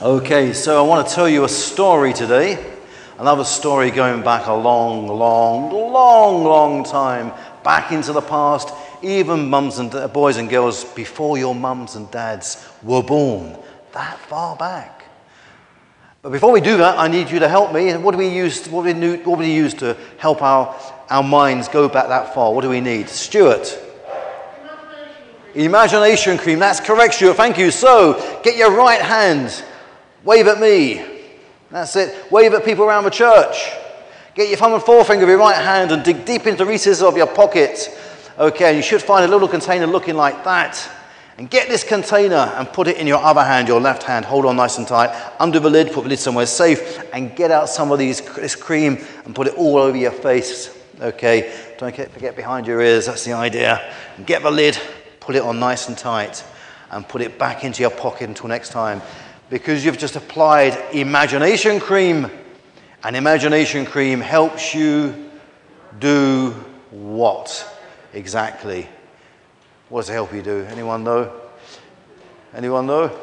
Okay, so I want to tell you a story today. Another story going back a long, long, long, long time, back into the past, even mums and boys and girls before your mums and dads were born. That far back. But before we do that, I need you to help me. What do we use, what do we, what do we use to help our, our minds go back that far? What do we need? Stuart. Imagination cream. That's correct, Stuart. Thank you. So, get your right hand. Wave at me. That's it. Wave at people around the church. Get your thumb and forefinger of your right hand and dig deep into the recesses of your pocket. Okay, you should find a little container looking like that. And get this container and put it in your other hand, your left hand. Hold on nice and tight. Under the lid, put the lid somewhere safe. And get out some of these, this cream and put it all over your face. Okay, don't forget behind your ears. That's the idea. And get the lid, put it on nice and tight. And put it back into your pocket until next time. Because you've just applied imagination cream. And imagination cream helps you do what exactly? What does it help you do? Anyone know? Anyone know?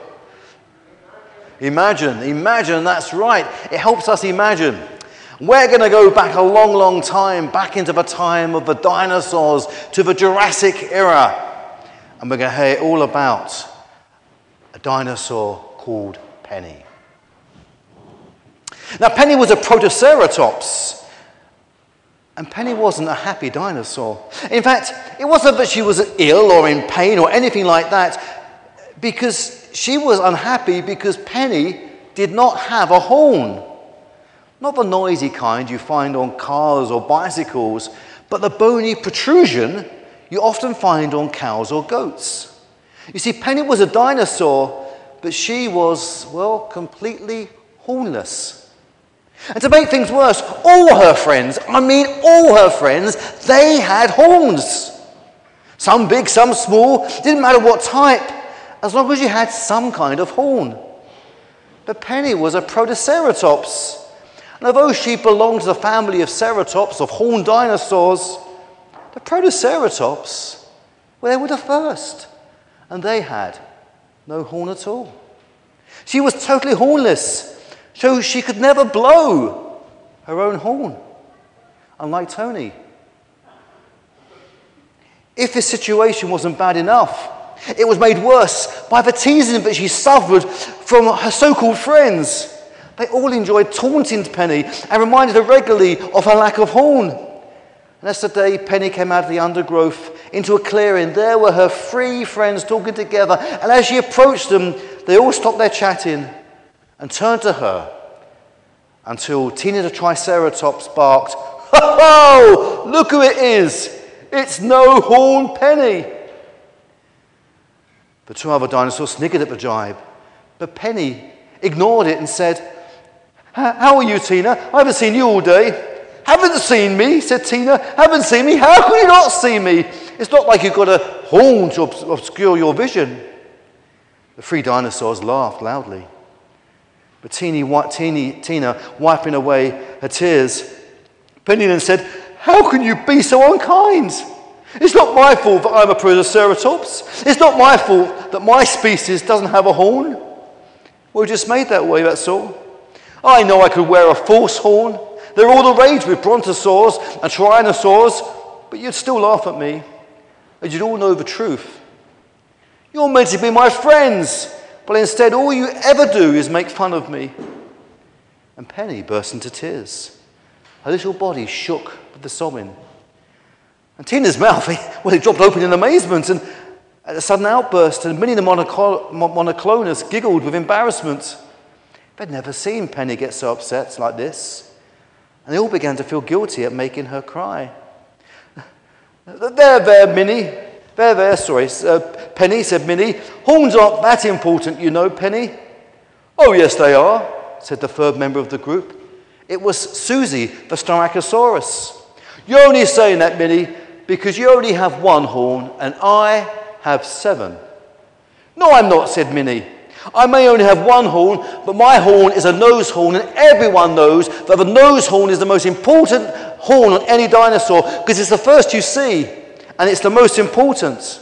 Imagine, imagine, that's right. It helps us imagine. We're going to go back a long, long time, back into the time of the dinosaurs, to the Jurassic era. And we're going to hear all about a dinosaur called Penny. Now, Penny was a Protoceratops. And Penny wasn't a happy dinosaur. In fact, it wasn't that she was ill or in pain or anything like that, because she was unhappy because Penny did not have a horn. Not the noisy kind you find on cars or bicycles, but the bony protrusion you often find on cows or goats. You see, Penny was a dinosaur, but she was, well, completely hornless. And to make things worse, all her friends, I mean all her friends, they had horns. Some big, some small, didn't matter what type, as long as you had some kind of horn. But Penny was a Protoceratops. And although she belonged to the family of ceratops, of horned dinosaurs, the Protoceratops, well, they were the first. And they had no horn at all. She was totally hornless so she could never blow her own horn, unlike Tony. If this situation wasn't bad enough, it was made worse by the teasing that she suffered from her so called friends. They all enjoyed taunting Penny and reminded her regularly of her lack of horn. And as the day Penny came out of the undergrowth into a clearing, there were her three friends talking together. And as she approached them, they all stopped their chatting and turned to her until Tina the Triceratops barked, Ho ho! Look who it is! It's no horn penny! The two other dinosaurs sniggered at the jibe, but Penny ignored it and said, How are you, Tina? I haven't seen you all day. Haven't seen me, said Tina. Haven't seen me? How can you not see me? It's not like you've got a horn to obscure your vision. The three dinosaurs laughed loudly. But teeny, teeny, Tina, wiping away her tears, Penny then said, How can you be so unkind? It's not my fault that I'm a Protoceratops. It's not my fault that my species doesn't have a horn. We're just made that way, that's all. I know I could wear a false horn. They're all the rage with brontosaurs and tyrannosaurs, but you'd still laugh at me. And you'd all know the truth. You're meant to be my friends. But instead, all you ever do is make fun of me. And Penny burst into tears. Her little body shook with the sobbing. And Tina's mouth, well, it dropped open in amazement. And at a sudden outburst, and Minnie the Monoclonius giggled with embarrassment. They'd never seen Penny get so upset like this. And they all began to feel guilty at making her cry. There, there, Minnie, there, there, sorry. Uh, Penny, said Minnie. Horns aren't that important, you know, Penny. Oh, yes, they are, said the third member of the group. It was Susie, the Styracosaurus. You're only saying that, Minnie, because you only have one horn and I have seven. No, I'm not, said Minnie. I may only have one horn, but my horn is a nose horn, and everyone knows that the nose horn is the most important horn on any dinosaur because it's the first you see and it's the most important.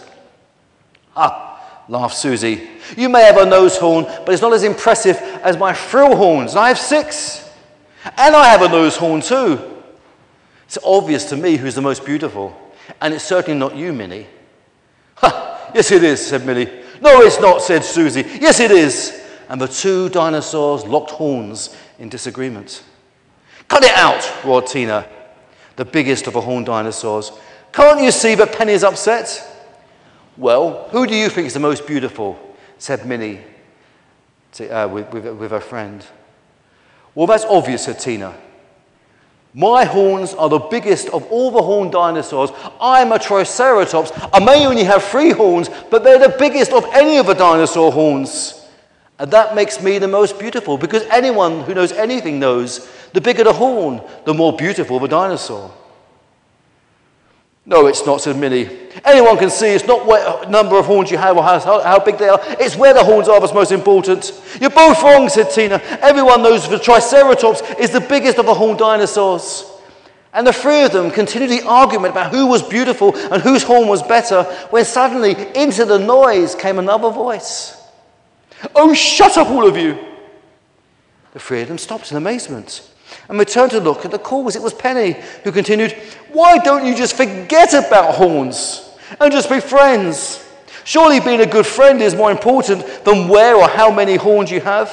Ah, laughed Susie. You may have a nose horn, but it's not as impressive as my frill horns. I have six. And I have a nose horn too. It's obvious to me who's the most beautiful. And it's certainly not you, Minnie. Ha! Yes, it is, said Minnie. No, it's not, said Susie. Yes, it is. And the two dinosaurs locked horns in disagreement. Cut it out, roared Tina, the biggest of the horned dinosaurs. Can't you see that Penny's upset? Well, who do you think is the most beautiful? said Minnie to, uh, with, with, with her friend. Well, that's obvious, said Tina. My horns are the biggest of all the horned dinosaurs. I'm a Triceratops. I may only have three horns, but they're the biggest of any of the dinosaur horns. And that makes me the most beautiful because anyone who knows anything knows the bigger the horn, the more beautiful the dinosaur. No, it's not, said Minnie. Anyone can see it's not what number of horns you have or how, how big they are. It's where the horns are that's most important. You're both wrong, said Tina. Everyone knows the Triceratops is the biggest of the horned dinosaurs. And the three of them continued the argument about who was beautiful and whose horn was better when suddenly into the noise came another voice. Oh, shut up, all of you! The three of them stopped in amazement and returned to look at the cause. It was Penny who continued, Why don't you just forget about horns and just be friends? Surely being a good friend is more important than where or how many horns you have.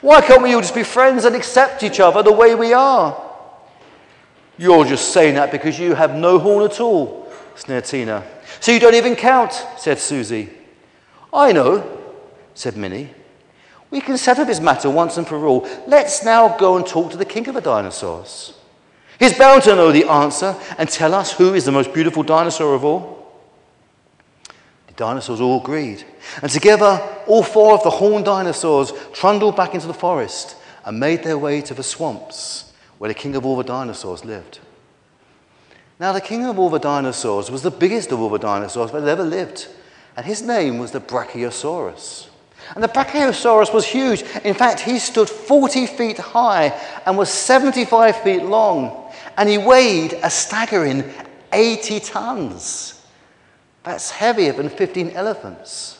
Why can't we all just be friends and accept each other the way we are? You're just saying that because you have no horn at all, sneered Tina. So you don't even count, said Susie. I know, said Minnie. We can settle this matter once and for all. Let's now go and talk to the king of the dinosaurs. He's bound to know the answer and tell us who is the most beautiful dinosaur of all. The dinosaurs all agreed. And together, all four of the horned dinosaurs trundled back into the forest and made their way to the swamps where the king of all the dinosaurs lived. Now, the king of all the dinosaurs was the biggest of all the dinosaurs that had ever lived, and his name was the Brachiosaurus. And the Brachiosaurus was huge. In fact, he stood 40 feet high and was 75 feet long. And he weighed a staggering 80 tons. That's heavier than 15 elephants.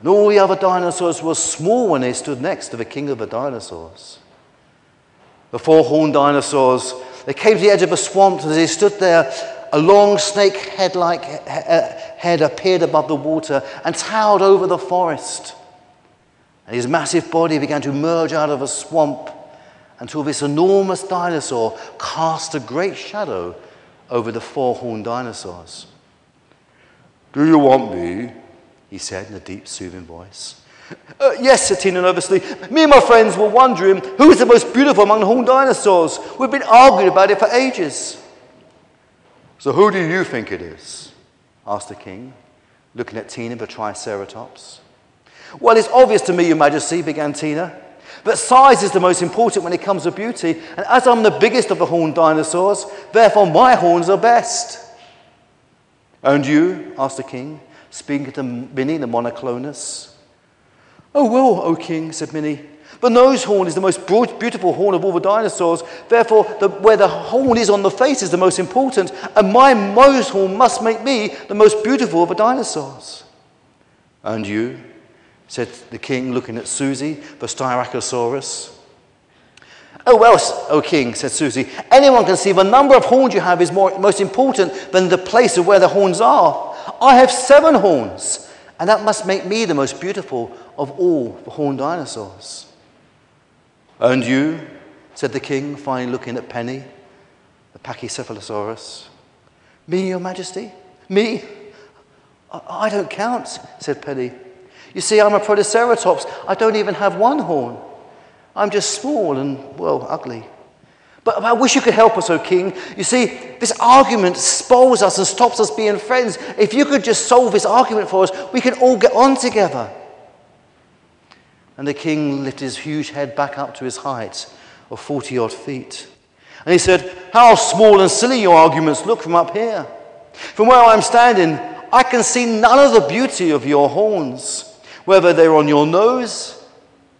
And all the other dinosaurs were small when they stood next to the king of the dinosaurs. The four horned dinosaurs, they came to the edge of a swamp and as they stood there, a long snake head like head appeared above the water and towered over the forest. And his massive body began to merge out of a swamp until this enormous dinosaur cast a great shadow over the four horned dinosaurs. Do you want me? He said in a deep, soothing voice. Uh, yes, said Tina nervously. Me and my friends were wondering who is the most beautiful among the horned dinosaurs. We've been arguing about it for ages. So who do you think it is? Asked the king, looking at Tina the Triceratops. Well, it's obvious to me, Your Majesty, began Tina, that size is the most important when it comes to beauty, and as I'm the biggest of the horned dinosaurs, therefore my horns are best. And you? asked the king, speaking to Minnie the Monoclonius. Oh, well, O king, said Minnie, the nose horn is the most beautiful horn of all the dinosaurs. Therefore, the, where the horn is on the face is the most important, and my nose horn must make me the most beautiful of the dinosaurs. And you, said the king, looking at Susie, the Styracosaurus. Oh, well, O oh, king, said Susie, anyone can see the number of horns you have is more, most important than the place of where the horns are. I have seven horns, and that must make me the most beautiful of all the horned dinosaurs. And you, said the king, finally looking at Penny, the Pachycephalosaurus. Me, your majesty? Me? I, I don't count, said Penny. You see, I'm a Protoceratops. I don't even have one horn. I'm just small and, well, ugly. But I wish you could help us, O king. You see, this argument spoils us and stops us being friends. If you could just solve this argument for us, we can all get on together. And the king lifted his huge head back up to his height of 40 odd feet. And he said, How small and silly your arguments look from up here. From where I'm standing, I can see none of the beauty of your horns, whether they're on your nose,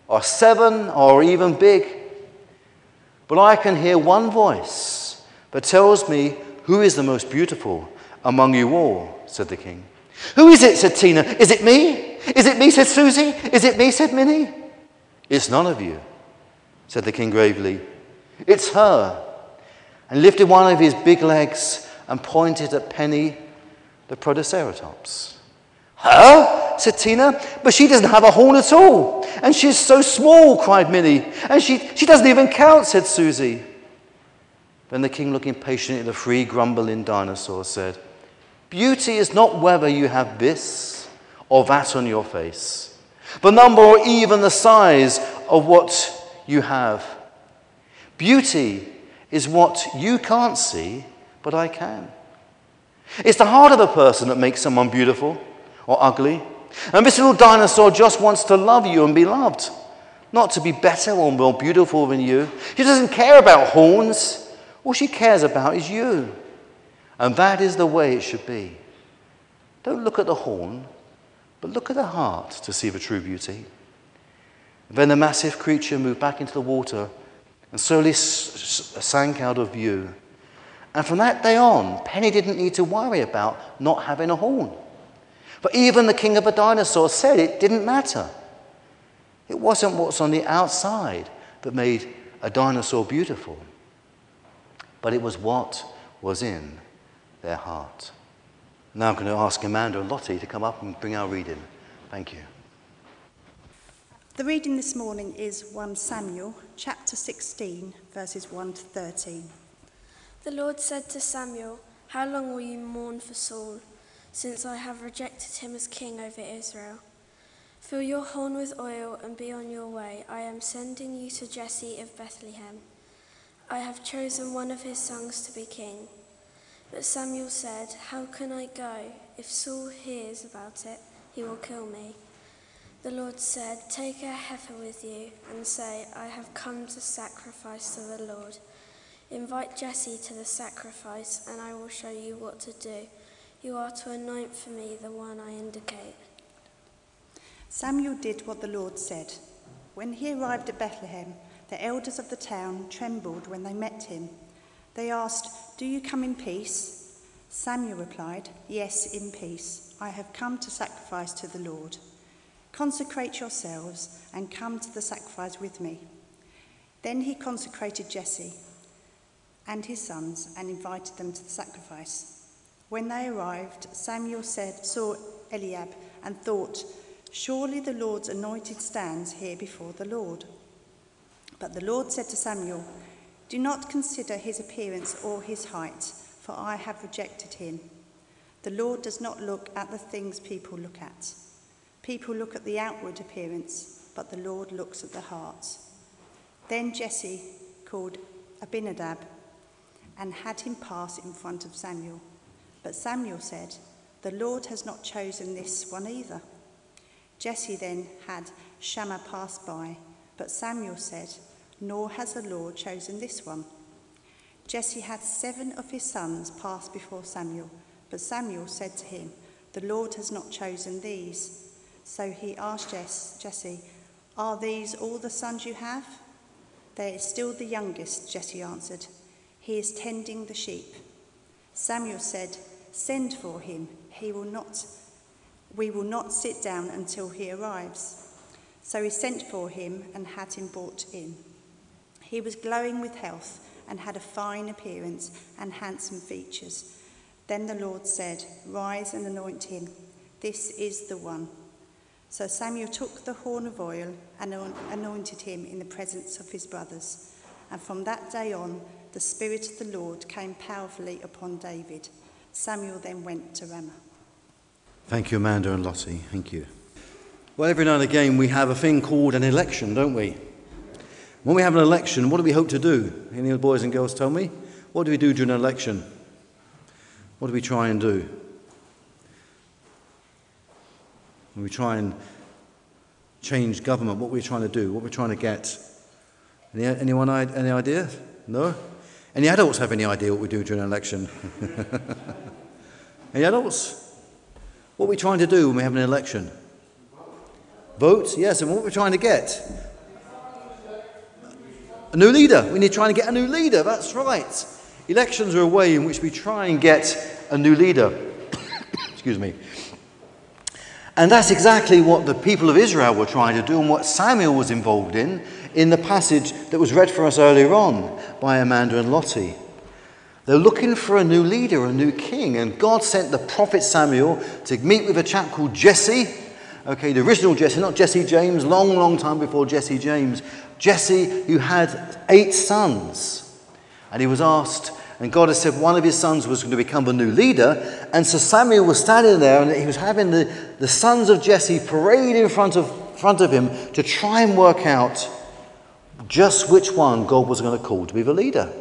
or seven, or even big. But I can hear one voice that tells me who is the most beautiful among you all, said the king. Who is it? said Tina. Is it me? Is it me? said Susie. Is it me? said Minnie. It's none of you, said the king gravely. It's her. And lifted one of his big legs and pointed at Penny, the Protoceratops. Her? said Tina. But she doesn't have a horn at all. And she's so small, cried Minnie. And she, she doesn't even count, said Susie. Then the king, looking patiently at the three grumbling dinosaurs, said, Beauty is not whether you have this or that on your face, the number or even the size of what you have. Beauty is what you can't see, but I can. It's the heart of a person that makes someone beautiful or ugly. And this little dinosaur just wants to love you and be loved, not to be better or more beautiful than you. She doesn't care about horns. All she cares about is you. And that is the way it should be. Don't look at the horn, but look at the heart to see the true beauty. Then the massive creature moved back into the water and slowly sank out of view. And from that day on, Penny didn't need to worry about not having a horn. But even the king of the dinosaurs said it didn't matter. It wasn't what's on the outside that made a dinosaur beautiful, but it was what was in their heart. Now I'm going to ask Amanda and Lottie to come up and bring our reading. Thank you. The reading this morning is 1 Samuel chapter 16, verses 1 to 13. The Lord said to Samuel, How long will you mourn for Saul, since I have rejected him as king over Israel? Fill your horn with oil and be on your way. I am sending you to Jesse of Bethlehem. I have chosen one of his sons to be king. But Samuel said, How can I go? If Saul hears about it, he will kill me. The Lord said, Take a heifer with you and say, I have come to sacrifice to the Lord. Invite Jesse to the sacrifice, and I will show you what to do. You are to anoint for me the one I indicate. Samuel did what the Lord said. When he arrived at Bethlehem, the elders of the town trembled when they met him. They asked, Do you come in peace? Samuel replied, Yes, in peace. I have come to sacrifice to the Lord. Consecrate yourselves and come to the sacrifice with me. Then he consecrated Jesse and his sons and invited them to the sacrifice. When they arrived, Samuel said, saw Eliab and thought, Surely the Lord's anointed stands here before the Lord. But the Lord said to Samuel, Do not consider his appearance or his height, for I have rejected him. The Lord does not look at the things people look at. People look at the outward appearance, but the Lord looks at the heart. Then Jesse called Abinadab and had him pass in front of Samuel. But Samuel said, The Lord has not chosen this one either. Jesse then had Shammah pass by, but Samuel said, Nor has the Lord chosen this one. Jesse had seven of his sons pass before Samuel, but Samuel said to him, The Lord has not chosen these. So he asked Jesse, Are these all the sons you have? There is still the youngest, Jesse answered. He is tending the sheep. Samuel said, Send for him. He will not, we will not sit down until he arrives. So he sent for him and had him brought in. He was glowing with health and had a fine appearance and handsome features. Then the Lord said, Rise and anoint him. This is the one. So Samuel took the horn of oil and anointed him in the presence of his brothers. And from that day on, the Spirit of the Lord came powerfully upon David. Samuel then went to Ramah. Thank you, Amanda and Lottie. Thank you. Well, every now and again we have a thing called an election, don't we? When we have an election, what do we hope to do? Any of the boys and girls tell me? What do we do during an election? What do we try and do? When we try and change government, what are we trying to do? What are we trying to get? Any, anyone any idea? No? Any adults have any idea what we do during an election? any adults? What are we trying to do when we have an election? Vote? Yes, and what are we trying to get? A new leader. We need to get a new leader. That's right. Elections are a way in which we try and get a new leader. Excuse me. And that's exactly what the people of Israel were trying to do and what Samuel was involved in in the passage that was read for us earlier on by Amanda and Lottie. They're looking for a new leader, a new king, and God sent the prophet Samuel to meet with a chap called Jesse. Okay, the original Jesse, not Jesse James, long, long time before Jesse James. Jesse, who had eight sons. And he was asked, and God has said one of his sons was going to become the new leader. And so Samuel was standing there and he was having the, the sons of Jesse parade in front of, front of him to try and work out just which one God was going to call to be the leader.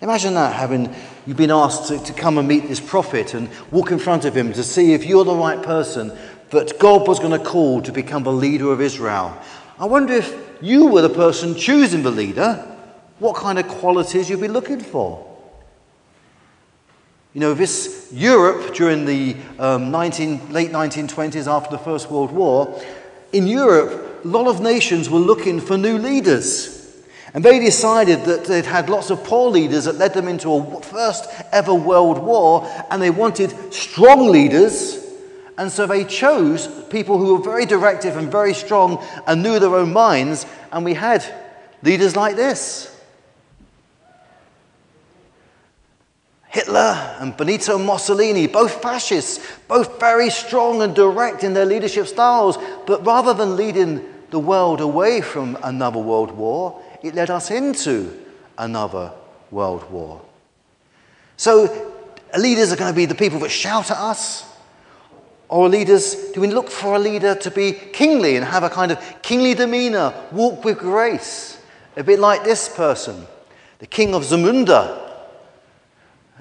Imagine that, having you've been asked to, to come and meet this prophet and walk in front of him to see if you're the right person that God was going to call to become the leader of Israel. I wonder if you were the person choosing the leader, what kind of qualities you'd be looking for. You know, this Europe during the um, 19, late 1920s after the First World War, in Europe, a lot of nations were looking for new leaders. And they decided that they'd had lots of poor leaders that led them into a first ever world war, and they wanted strong leaders. And so they chose people who were very directive and very strong and knew their own minds. And we had leaders like this. Hitler and Benito Mussolini, both fascists, both very strong and direct in their leadership styles, but rather than leading the world away from another world war, it led us into another world war. So, leaders are going to be the people that shout at us, or leaders, do we look for a leader to be kingly and have a kind of kingly demeanor, walk with grace? A bit like this person, the king of Zamunda,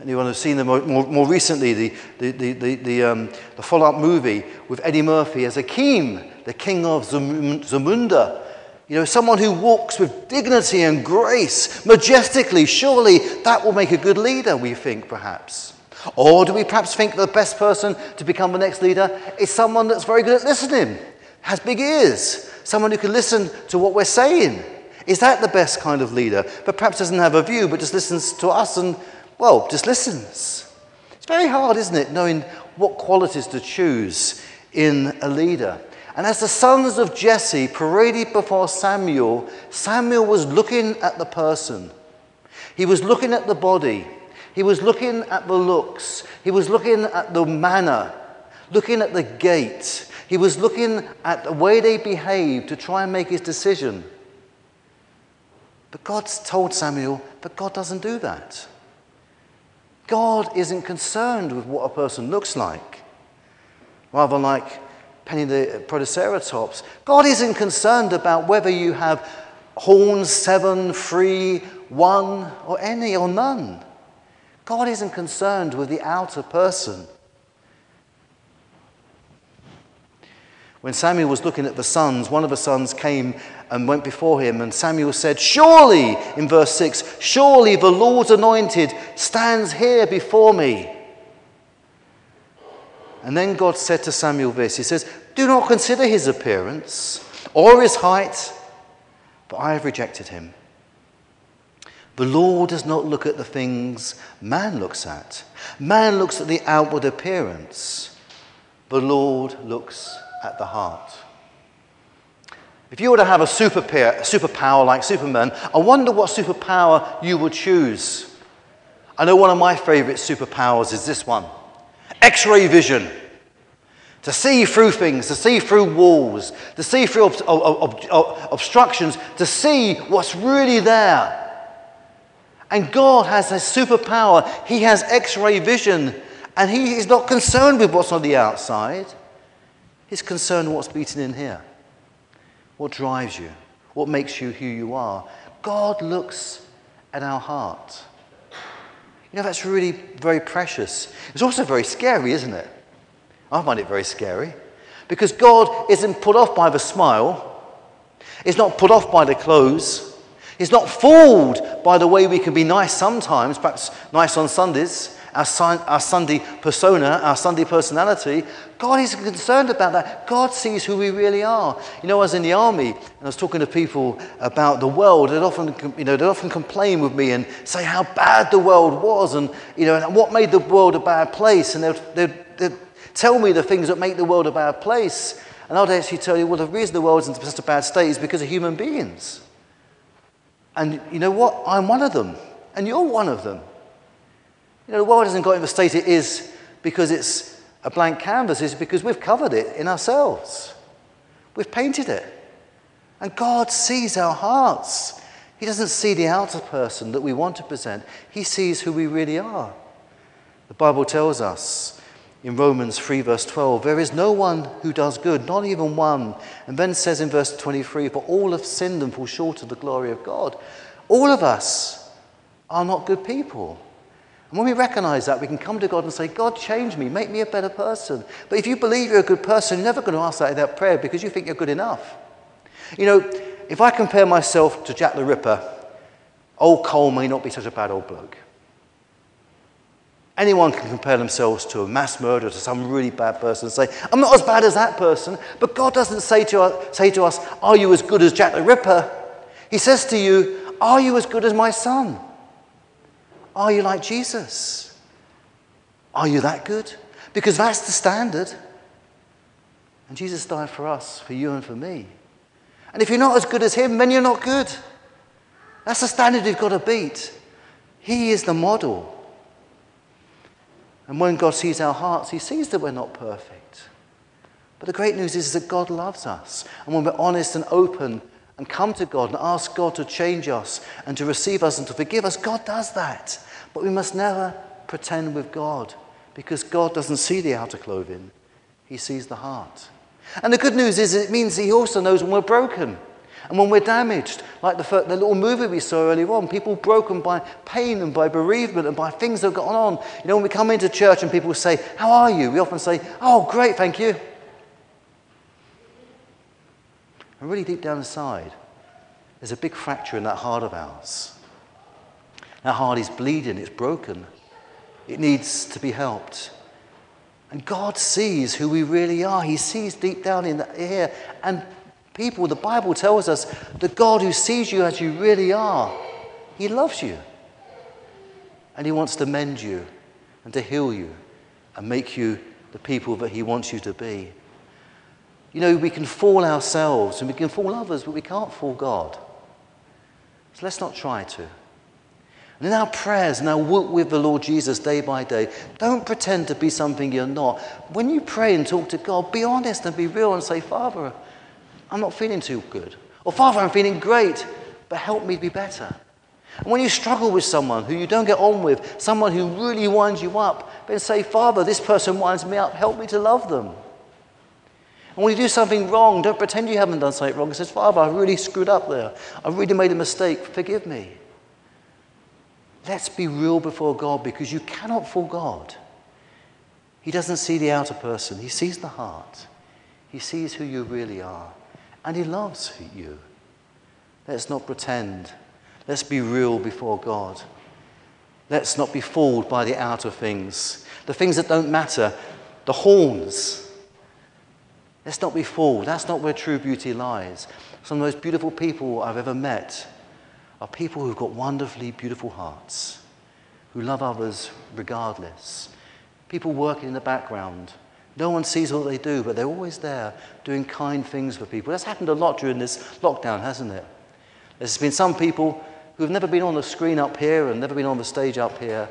Anyone who's seen them more, more recently, the, the, the, the, the, um, the follow up movie with Eddie Murphy as Akeem, the king of Zamunda. You know, someone who walks with dignity and grace, majestically. Surely that will make a good leader, we think, perhaps. Or do we perhaps think the best person to become the next leader is someone that's very good at listening, has big ears, someone who can listen to what we're saying? Is that the best kind of leader? But perhaps doesn't have a view, but just listens to us and well, just listens. It's very hard, isn't it, knowing what qualities to choose in a leader. And as the sons of Jesse paraded before Samuel, Samuel was looking at the person. He was looking at the body. He was looking at the looks. He was looking at the manner, looking at the gait. He was looking at the way they behaved to try and make his decision. But God's told Samuel, but God doesn't do that. God isn't concerned with what a person looks like. Rather like Penny the Protoceratops, God isn't concerned about whether you have horns, seven, three, one, or any or none. God isn't concerned with the outer person. When Samuel was looking at the sons, one of the sons came and went before him, and Samuel said, Surely, in verse 6, surely the Lord's anointed stands here before me. And then God said to Samuel this He says, Do not consider his appearance or his height, but I have rejected him. The Lord does not look at the things man looks at. Man looks at the outward appearance. The Lord looks at the heart. If you were to have a super superpower like Superman, I wonder what superpower you would choose. I know one of my favorite superpowers is this one X ray vision. To see through things, to see through walls, to see through ob- ob- ob- obstructions, to see what's really there. And God has a superpower. He has X ray vision, and He is not concerned with what's on the outside. He's concerned what's beating in here. What drives you? What makes you who you are? God looks at our heart. You know, that's really very precious. It's also very scary, isn't it? I find it very scary because God isn't put off by the smile, He's not put off by the clothes, He's not fooled by the way we can be nice sometimes, perhaps nice on Sundays our, our Sunday persona, our Sunday personality. God is concerned about that. God sees who we really are. You know, I was in the army and I was talking to people about the world. They'd often, you know, they'd often complain with me and say how bad the world was and, you know, and what made the world a bad place. And they'd, they'd, they'd Tell me the things that make the world a bad place. And I'd actually tell you, well, the reason the world's in such a bad state is because of human beings. And you know what? I'm one of them. And you're one of them. You know, the world hasn't got in the state it is because it's a blank canvas, it's because we've covered it in ourselves. We've painted it. And God sees our hearts. He doesn't see the outer person that we want to present, He sees who we really are. The Bible tells us in Romans 3, verse 12, there is no one who does good, not even one. And then says in verse 23, for all have sinned and fall short of the glory of God. All of us are not good people. And when we recognize that, we can come to God and say, God, change me, make me a better person. But if you believe you're a good person, you're never going to ask that in that prayer because you think you're good enough. You know, if I compare myself to Jack the Ripper, old Cole may not be such a bad old bloke. Anyone can compare themselves to a mass murderer, to some really bad person, and say, I'm not as bad as that person. But God doesn't say to, us, say to us, Are you as good as Jack the Ripper? He says to you, Are you as good as my son? Are you like Jesus? Are you that good? Because that's the standard. And Jesus died for us, for you and for me. And if you're not as good as him, then you're not good. That's the standard you've got to beat. He is the model. And when God sees our hearts, He sees that we're not perfect. But the great news is that God loves us. And when we're honest and open and come to God and ask God to change us and to receive us and to forgive us, God does that. But we must never pretend with God because God doesn't see the outer clothing, He sees the heart. And the good news is it means He also knows when we're broken. And when we're damaged, like the, the little movie we saw earlier on, people broken by pain and by bereavement and by things that have gone on. You know, when we come into church and people say, How are you? We often say, Oh, great, thank you. And really deep down inside, there's a big fracture in that heart of ours. That heart is bleeding, it's broken, it needs to be helped. And God sees who we really are. He sees deep down in here. And people, the Bible tells us the God who sees you as you really are, He loves you. And He wants to mend you and to heal you and make you the people that He wants you to be. You know, we can fool ourselves and we can fool others, but we can't fool God. So let's not try to. And in our prayers and our walk with the Lord Jesus day by day, don't pretend to be something you're not. When you pray and talk to God, be honest and be real and say, Father, I'm not feeling too good. Or, Father, I'm feeling great, but help me be better. And when you struggle with someone who you don't get on with, someone who really winds you up, then say, Father, this person winds me up, help me to love them. And when you do something wrong, don't pretend you haven't done something wrong. It says, Father, I really screwed up there. I really made a mistake. Forgive me. Let's be real before God because you cannot fool God. He doesn't see the outer person, He sees the heart. He sees who you really are and He loves you. Let's not pretend. Let's be real before God. Let's not be fooled by the outer things, the things that don't matter, the horns. Let's not be fooled. That's not where true beauty lies. Some of the most beautiful people I've ever met are people who've got wonderfully beautiful hearts, who love others regardless. People working in the background, no one sees what they do, but they're always there doing kind things for people. That's happened a lot during this lockdown, hasn't it? There's been some people who've never been on the screen up here and never been on the stage up here,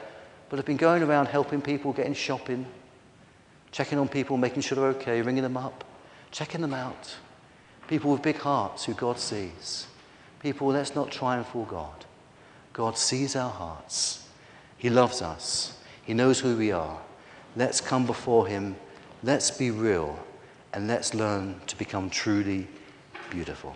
but have been going around helping people, getting shopping, checking on people, making sure they're okay, ringing them up, checking them out. People with big hearts who God sees. People, let's not try and fool God. God sees our hearts. He loves us. He knows who we are. Let's come before Him Let's be real and let's learn to become truly beautiful.